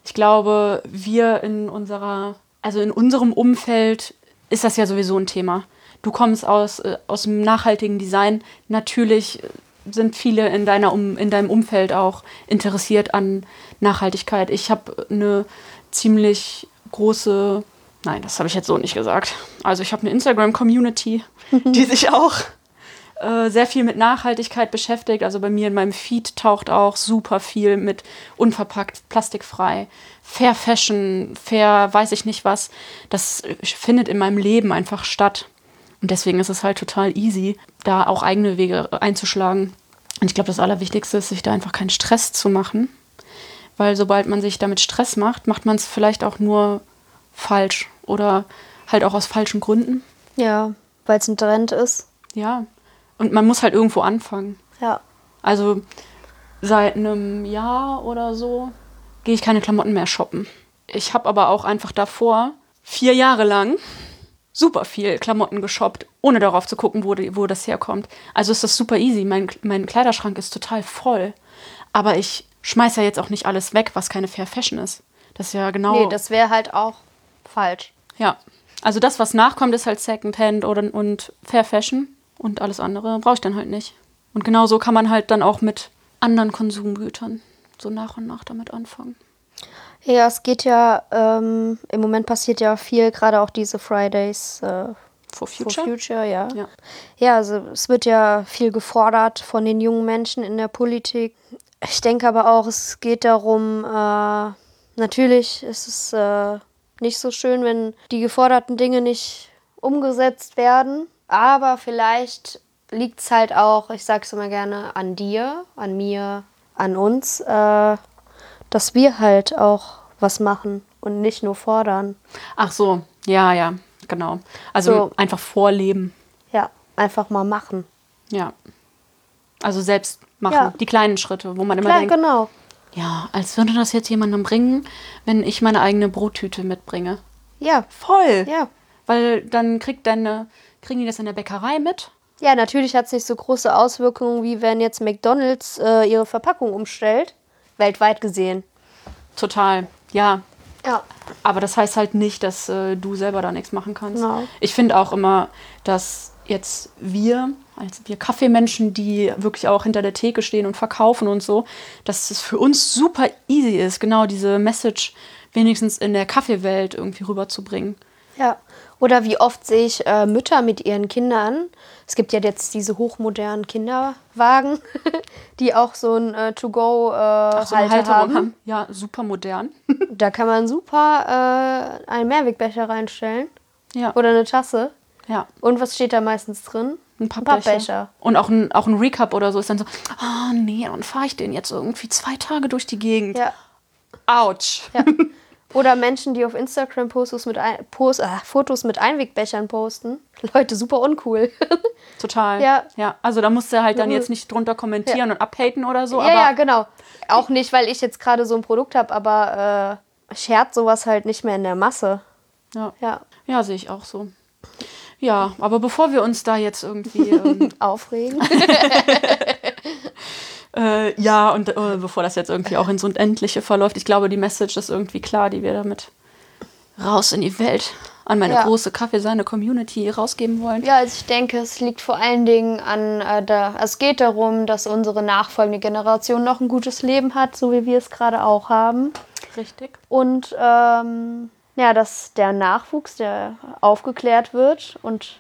Ich glaube, wir in unserer, also in unserem Umfeld ist das ja sowieso ein Thema. Du kommst aus, äh, aus dem nachhaltigen Design. Natürlich sind viele in, deiner um, in deinem Umfeld auch interessiert an Nachhaltigkeit. Ich habe eine ziemlich große, nein, das habe ich jetzt so nicht gesagt. Also ich habe eine Instagram-Community, die sich auch äh, sehr viel mit Nachhaltigkeit beschäftigt. Also bei mir in meinem Feed taucht auch super viel mit unverpackt, plastikfrei, Fair Fashion, Fair weiß ich nicht was. Das findet in meinem Leben einfach statt. Und deswegen ist es halt total easy, da auch eigene Wege einzuschlagen. Und ich glaube, das Allerwichtigste ist, sich da einfach keinen Stress zu machen. Weil sobald man sich damit Stress macht, macht man es vielleicht auch nur falsch oder halt auch aus falschen Gründen. Ja, weil es ein Trend ist. Ja. Und man muss halt irgendwo anfangen. Ja. Also seit einem Jahr oder so gehe ich keine Klamotten mehr shoppen. Ich habe aber auch einfach davor vier Jahre lang super viel Klamotten geshoppt, ohne darauf zu gucken, wo, die, wo das herkommt. Also ist das super easy. Mein, mein Kleiderschrank ist total voll. Aber ich schmeiße ja jetzt auch nicht alles weg, was keine Fair Fashion ist. Das ist ja genau. Nee, das wäre halt auch falsch. Ja. Also das, was nachkommt, ist halt Secondhand oder, und Fair Fashion. Und alles andere brauche ich dann halt nicht. Und genau so kann man halt dann auch mit anderen Konsumgütern so nach und nach damit anfangen. Ja, es geht ja, ähm, im Moment passiert ja viel, gerade auch diese Fridays äh, For for Future? Future, ja. Ja. Ja, also es wird ja viel gefordert von den jungen Menschen in der Politik. Ich denke aber auch, es geht darum, äh, natürlich ist es äh, nicht so schön, wenn die geforderten Dinge nicht umgesetzt werden. Aber vielleicht liegt es halt auch, ich sage es immer gerne, an dir, an mir, an uns, äh, dass wir halt auch was machen und nicht nur fordern. Ach so, ja, ja, genau. Also So. einfach vorleben. Ja, einfach mal machen. Ja. Also selbst machen. Ja. Die kleinen Schritte, wo man immer Klar, denkt, genau. ja, als würde das jetzt jemandem bringen, wenn ich meine eigene Brottüte mitbringe. Ja, Voll. ja. Weil dann kriegt deine, kriegen die das in der Bäckerei mit. Ja, natürlich hat es nicht so große Auswirkungen, wie wenn jetzt McDonalds äh, ihre Verpackung umstellt. Weltweit gesehen. Total. Ja. Ja. Aber das heißt halt nicht, dass äh, du selber da nichts machen kannst. Genau. Ich finde auch immer, dass jetzt wir, also wir Kaffeemenschen, die wirklich auch hinter der Theke stehen und verkaufen und so, dass es für uns super easy ist, genau diese Message wenigstens in der Kaffeewelt irgendwie rüberzubringen. Ja. Oder wie oft sehe ich äh, Mütter mit ihren Kindern. Es gibt ja jetzt diese hochmodernen Kinderwagen, die auch so ein äh, To-Go-Halter So eine Halterung haben. haben. Ja, super modern. Da kann man super äh, einen Mehrwegbecher reinstellen ja. oder eine Tasse. ja. Und was steht da meistens drin? Ein Pappbecher. Pappbecher. Und auch ein, auch ein Recap oder so ist dann so, ah nee, dann fahre ich den jetzt irgendwie zwei Tage durch die Gegend. Ja. Autsch. ja. Oder Menschen, die auf Instagram Fotos mit, ein, Post, äh, Fotos mit Einwegbechern posten. Leute, super uncool. Total. Ja. ja. Also da musst du halt dann Mhm. jetzt nicht drunter kommentieren und abhaten oder so, ja, ja, genau. Auch nicht, weil ich jetzt gerade so ein Produkt habe, aber äh, schert sowas halt nicht mehr in der Masse. ja. Ja. Ja, sehe ich auch so. Ja, aber bevor wir uns da jetzt irgendwie ähm, Aufregen. äh, ja und äh, bevor das jetzt irgendwie auch ins Unendliche verläuft, ich glaube, die Message ist irgendwie klar, die wir damit raus in die Welt an meine Ja. große Kaffeesahne-Community rausgeben wollen. Ja, also ich denke, es liegt vor allen Dingen an, äh, da, es geht darum, dass unsere nachfolgende Generation noch ein gutes Leben hat, so wie wir es gerade auch haben. Richtig. Und ähm, ja, dass der Nachwuchs, der aufgeklärt wird und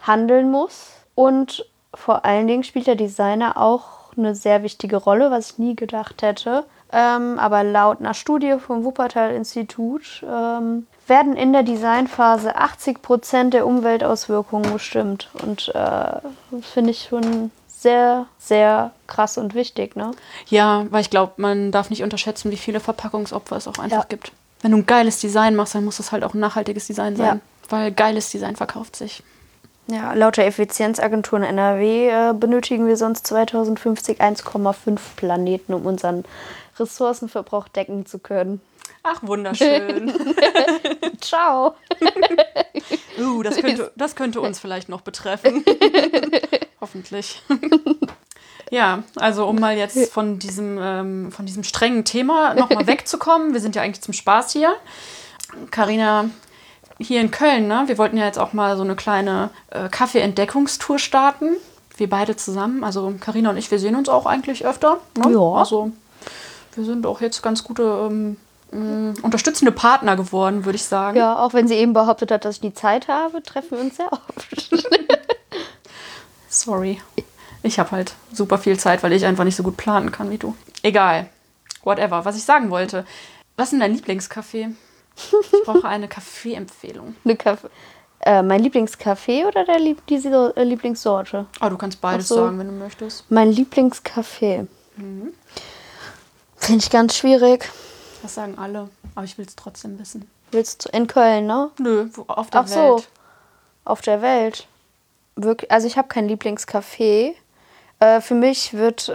handeln muss. Und vor allen Dingen spielt der Designer auch eine sehr wichtige Rolle, was ich nie gedacht hätte. Ähm, aber laut einer Studie vom Wuppertal-Institut ähm, werden in der Designphase 80 Prozent der Umweltauswirkungen bestimmt. Und äh, finde ich schon sehr, sehr krass und wichtig. Ne? Ja, weil ich glaube, man darf nicht unterschätzen, wie viele Verpackungsopfer es auch einfach Ja. gibt. Wenn du ein geiles Design machst, dann muss es halt auch ein nachhaltiges Design sein. Ja. Weil geiles Design verkauft sich. Ja, laut der Effizienzagentur in NRW äh, benötigen wir sonst 2050 1,5 Planeten, um unseren Ressourcenverbrauch decken zu können. Ach, wunderschön. Ciao. uh, das, könnte, das könnte uns vielleicht noch betreffen. Hoffentlich. ja, also um mal jetzt von diesem, ähm, von diesem strengen Thema nochmal wegzukommen. Wir sind ja eigentlich zum Spaß hier. Carina, hier in Köln, ne? Wir wollten ja jetzt auch mal so eine kleine äh, Kaffee-Entdeckungstour starten. Wir beide zusammen. Also Carina und ich, wir sehen uns auch eigentlich öfter. Ne? Ja. Also wir sind auch jetzt ganz gute ähm, mh, unterstützende Partner geworden, würde ich sagen. Ja, auch wenn sie eben behauptet hat, dass ich nie Zeit habe, treffen wir uns sehr oft. Sorry. Ich habe halt super viel Zeit, weil ich einfach nicht so gut planen kann wie du. Egal. Whatever. Was ich sagen wollte. Was ist denn dein Lieblingscafé? Ich brauche eine Kaffeeempfehlung. Eine Kaffee. Äh, mein Lieblingskaffee oder der Lieb die So- äh, Lieblingssorte? Oh, du kannst beides Ach so. sagen, wenn du möchtest. Mein Lieblingskaffee. Mhm. Finde ich ganz schwierig. Das sagen alle. Aber ich will es trotzdem wissen. Willst du in Köln, ne? Nö, auf der Ach so. Welt. auf der Welt. Wirklich, also ich habe kein Lieblingscafé. Äh, für mich wird äh,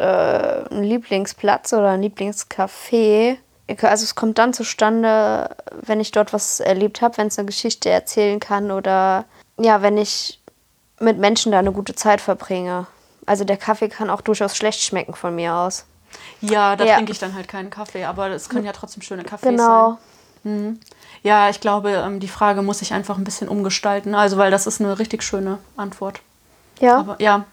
ein Lieblingsplatz oder ein Lieblingscafé, also es kommt dann zustande, wenn ich dort was erlebt habe, wenn es eine Geschichte erzählen kann oder ja, wenn ich mit Menschen da eine gute Zeit verbringe. Also der Kaffee kann auch durchaus schlecht schmecken von mir aus. Ja, da Ja. trinke ich dann halt keinen Kaffee, aber es können ja trotzdem schöne Kaffees sein. Genau. Ja, ich glaube, ähm, die Frage muss ich einfach ein bisschen umgestalten. Also, weil das ist eine richtig schöne Antwort. Ja. Aber ja,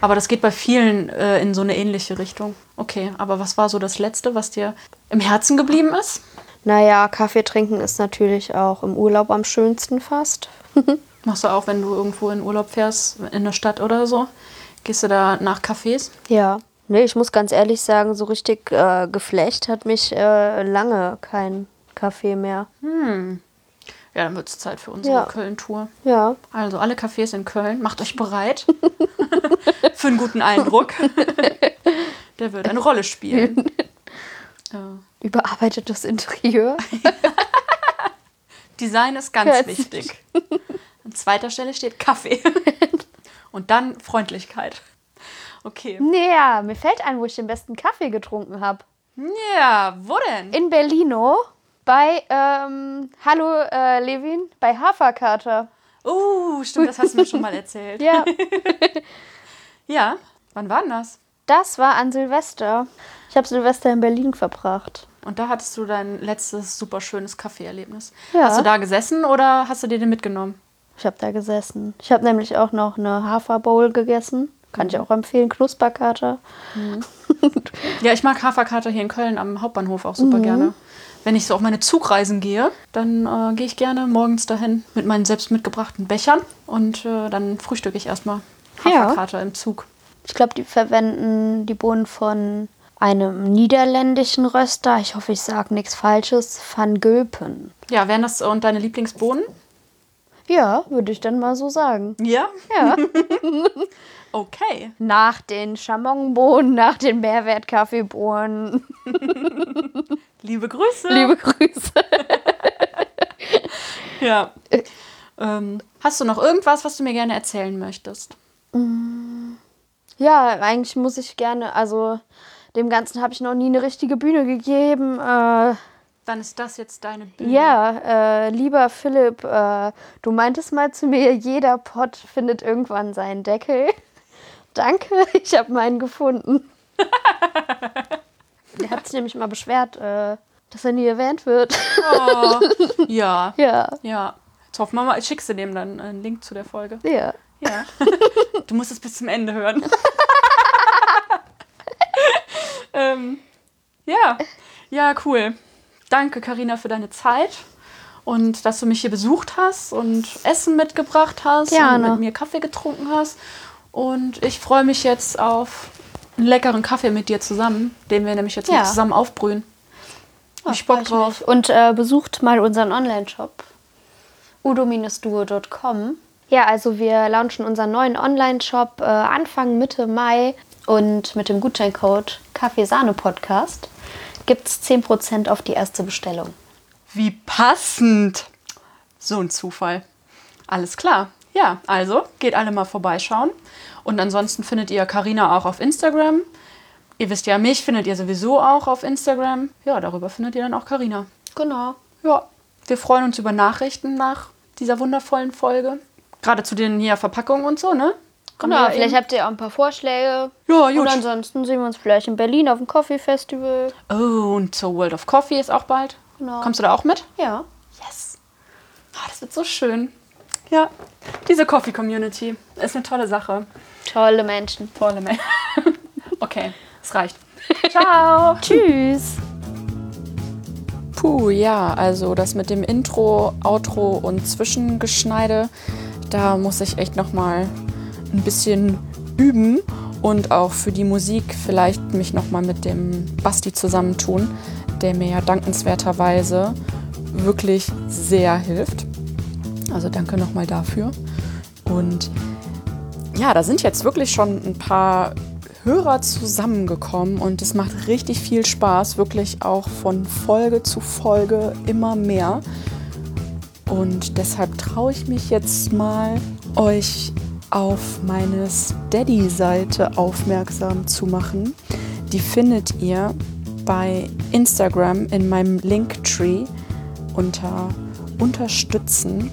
aber das geht bei vielen äh, in so eine ähnliche Richtung. Okay, aber was war so das Letzte, was dir im Herzen geblieben ist? Naja, Kaffee trinken ist natürlich auch im Urlaub am schönsten fast. Machst du auch, wenn du irgendwo in Urlaub fährst, in der Stadt oder so? Gehst du da nach Cafés? Ja, Nee, ich muss ganz ehrlich sagen, so richtig äh, geflecht hat mich äh, lange kein Kaffee mehr. Ja, dann wird es Zeit für unsere Ja. Köln-Tour. Ja. Also alle Cafés in Köln, macht euch bereit für einen guten Eindruck. Der wird eine Rolle spielen. Ja. Überarbeitetes Interieur. Design ist ganz Ganz wichtig. An zweiter Stelle steht Kaffee. Und dann Freundlichkeit. Okay. Naja, mir fällt ein, wo ich den besten Kaffee getrunken habe. Ja, wo denn? In Berlino bei, ähm, hallo äh, Levin, bei Haferkater. Oh, stimmt, das hast du mir schon mal erzählt. Ja, Ja, wann war denn das? das war an Silvester. Ich habe Silvester in Berlin verbracht. Und da hattest du dein letztes super schönes Kaffeeerlebnis. Ja. Hast du da gesessen oder hast du dir den mitgenommen? Ich habe da gesessen. Ich habe nämlich auch noch eine Haferbowl gegessen. Kann ich auch empfehlen, Knusperkater. Ja, ich mag Haferkater hier in Köln am Hauptbahnhof auch super gerne. Wenn ich so auf meine Zugreisen gehe, dann äh, gehe ich gerne morgens dahin mit meinen selbst mitgebrachten Bechern und äh, dann frühstücke ich erstmal Ja. Haferkater im Zug. Ich glaube, die verwenden die Bohnen von einem niederländischen Röster. Ich hoffe, ich sage nichts Falsches. Van Gölpen. Ja, wären das und deine Lieblingsbohnen? Ja, würde ich dann mal so sagen. Ja. Ja. Okay. nach den Chamonbohnen, nach den Mehrwertkaffeebohnen. Liebe Grüße. Liebe Grüße. Ja. Ähm, hast du noch irgendwas, was du mir gerne erzählen möchtest? Ja, eigentlich muss ich gerne, also dem Ganzen habe ich noch nie eine richtige Bühne gegeben. Äh, Dann ist das jetzt deine Bühne. ja, äh, lieber Philipp, äh, du meintest mal zu mir, jeder Pott findet irgendwann seinen Deckel. Danke, ich habe meinen gefunden. Der hat sich nämlich mal beschwert, äh, dass er nie erwähnt wird. Oh, ja. ja, Ja. Jetzt hoffen wir mal, ich schickst du dem dann einen Link zu der Folge. ja. Ja. Du musst es bis zum Ende hören. ähm, ja. Ja, cool. Danke, Karina, für deine Zeit und dass du mich hier besucht hast und Essen mitgebracht hast Gerne. und mit mir Kaffee getrunken hast. Und ich freue mich jetzt auf einen leckeren Kaffee mit dir zusammen, den wir nämlich jetzt Ja. zusammen aufbrühen. Hab ich Bock drauf. Und äh, besucht mal unseren Online-Shop udo-duo.com. Ja, also wir launchen unseren neuen Online-Shop äh, Anfang Mitte Mai und mit dem Gutscheincode Kaffeesahne-Podcast gibt es 10% auf die erste Bestellung. Wie passend. So ein Zufall. Alles klar. Ja, also geht alle mal vorbeischauen. Und ansonsten findet ihr Karina auch auf Instagram. Ihr wisst ja, mich findet ihr sowieso auch auf Instagram. Ja, darüber findet ihr dann auch Karina. Genau. Ja, wir freuen uns über Nachrichten nach dieser wundervollen Folge. Gerade zu den hier Verpackungen und so, ne? Genau, wir vielleicht eben- habt ihr auch ein paar Vorschläge. Ja, Und gut. ansonsten sehen wir uns vielleicht in Berlin auf dem Coffee Festival. Oh, und zur World of Coffee ist auch bald. Genau. Kommst du da auch mit? Ja. Yes. Ah, das wird so schön. Ja, diese Coffee-Community ist eine tolle Sache. Tolle Menschen. Tolle Mail. okay, es reicht. Ciao. Tschüss. Puh, ja, also das mit dem Intro, Outro und Zwischengeschneide, da muss ich echt noch mal ein bisschen üben und auch für die Musik vielleicht mich noch mal mit dem Basti zusammentun, der mir ja dankenswerterweise wirklich sehr hilft. Also danke noch mal dafür. Und ja, da sind jetzt wirklich schon ein paar Hörer zusammengekommen und es macht richtig viel Spaß, wirklich auch von Folge zu Folge immer mehr. Und deshalb traue ich mich jetzt mal, euch auf meine Steady-Seite aufmerksam zu machen. Die findet ihr bei Instagram in meinem Linktree unter Unterstützen,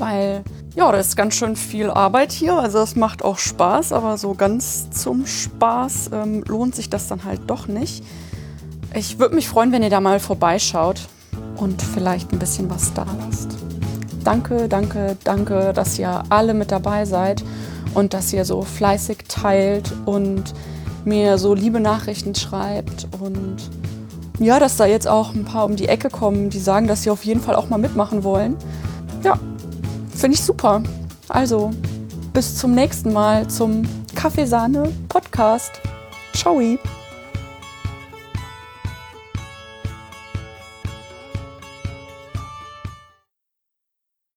weil ja, das ist ganz schön viel Arbeit hier. Also es macht auch Spaß, aber so ganz zum Spaß ähm, lohnt sich das dann halt doch nicht. Ich würde mich freuen, wenn ihr da mal vorbeischaut und vielleicht ein bisschen was da lasst. Danke, danke, danke, dass ihr alle mit dabei seid und dass ihr so fleißig teilt und mir so liebe Nachrichten schreibt und ja, dass da jetzt auch ein paar um die Ecke kommen, die sagen, dass sie auf jeden Fall auch mal mitmachen wollen. Ja, finde ich super. Also, bis zum nächsten Mal zum Kaffeesahne Podcast. Ciao.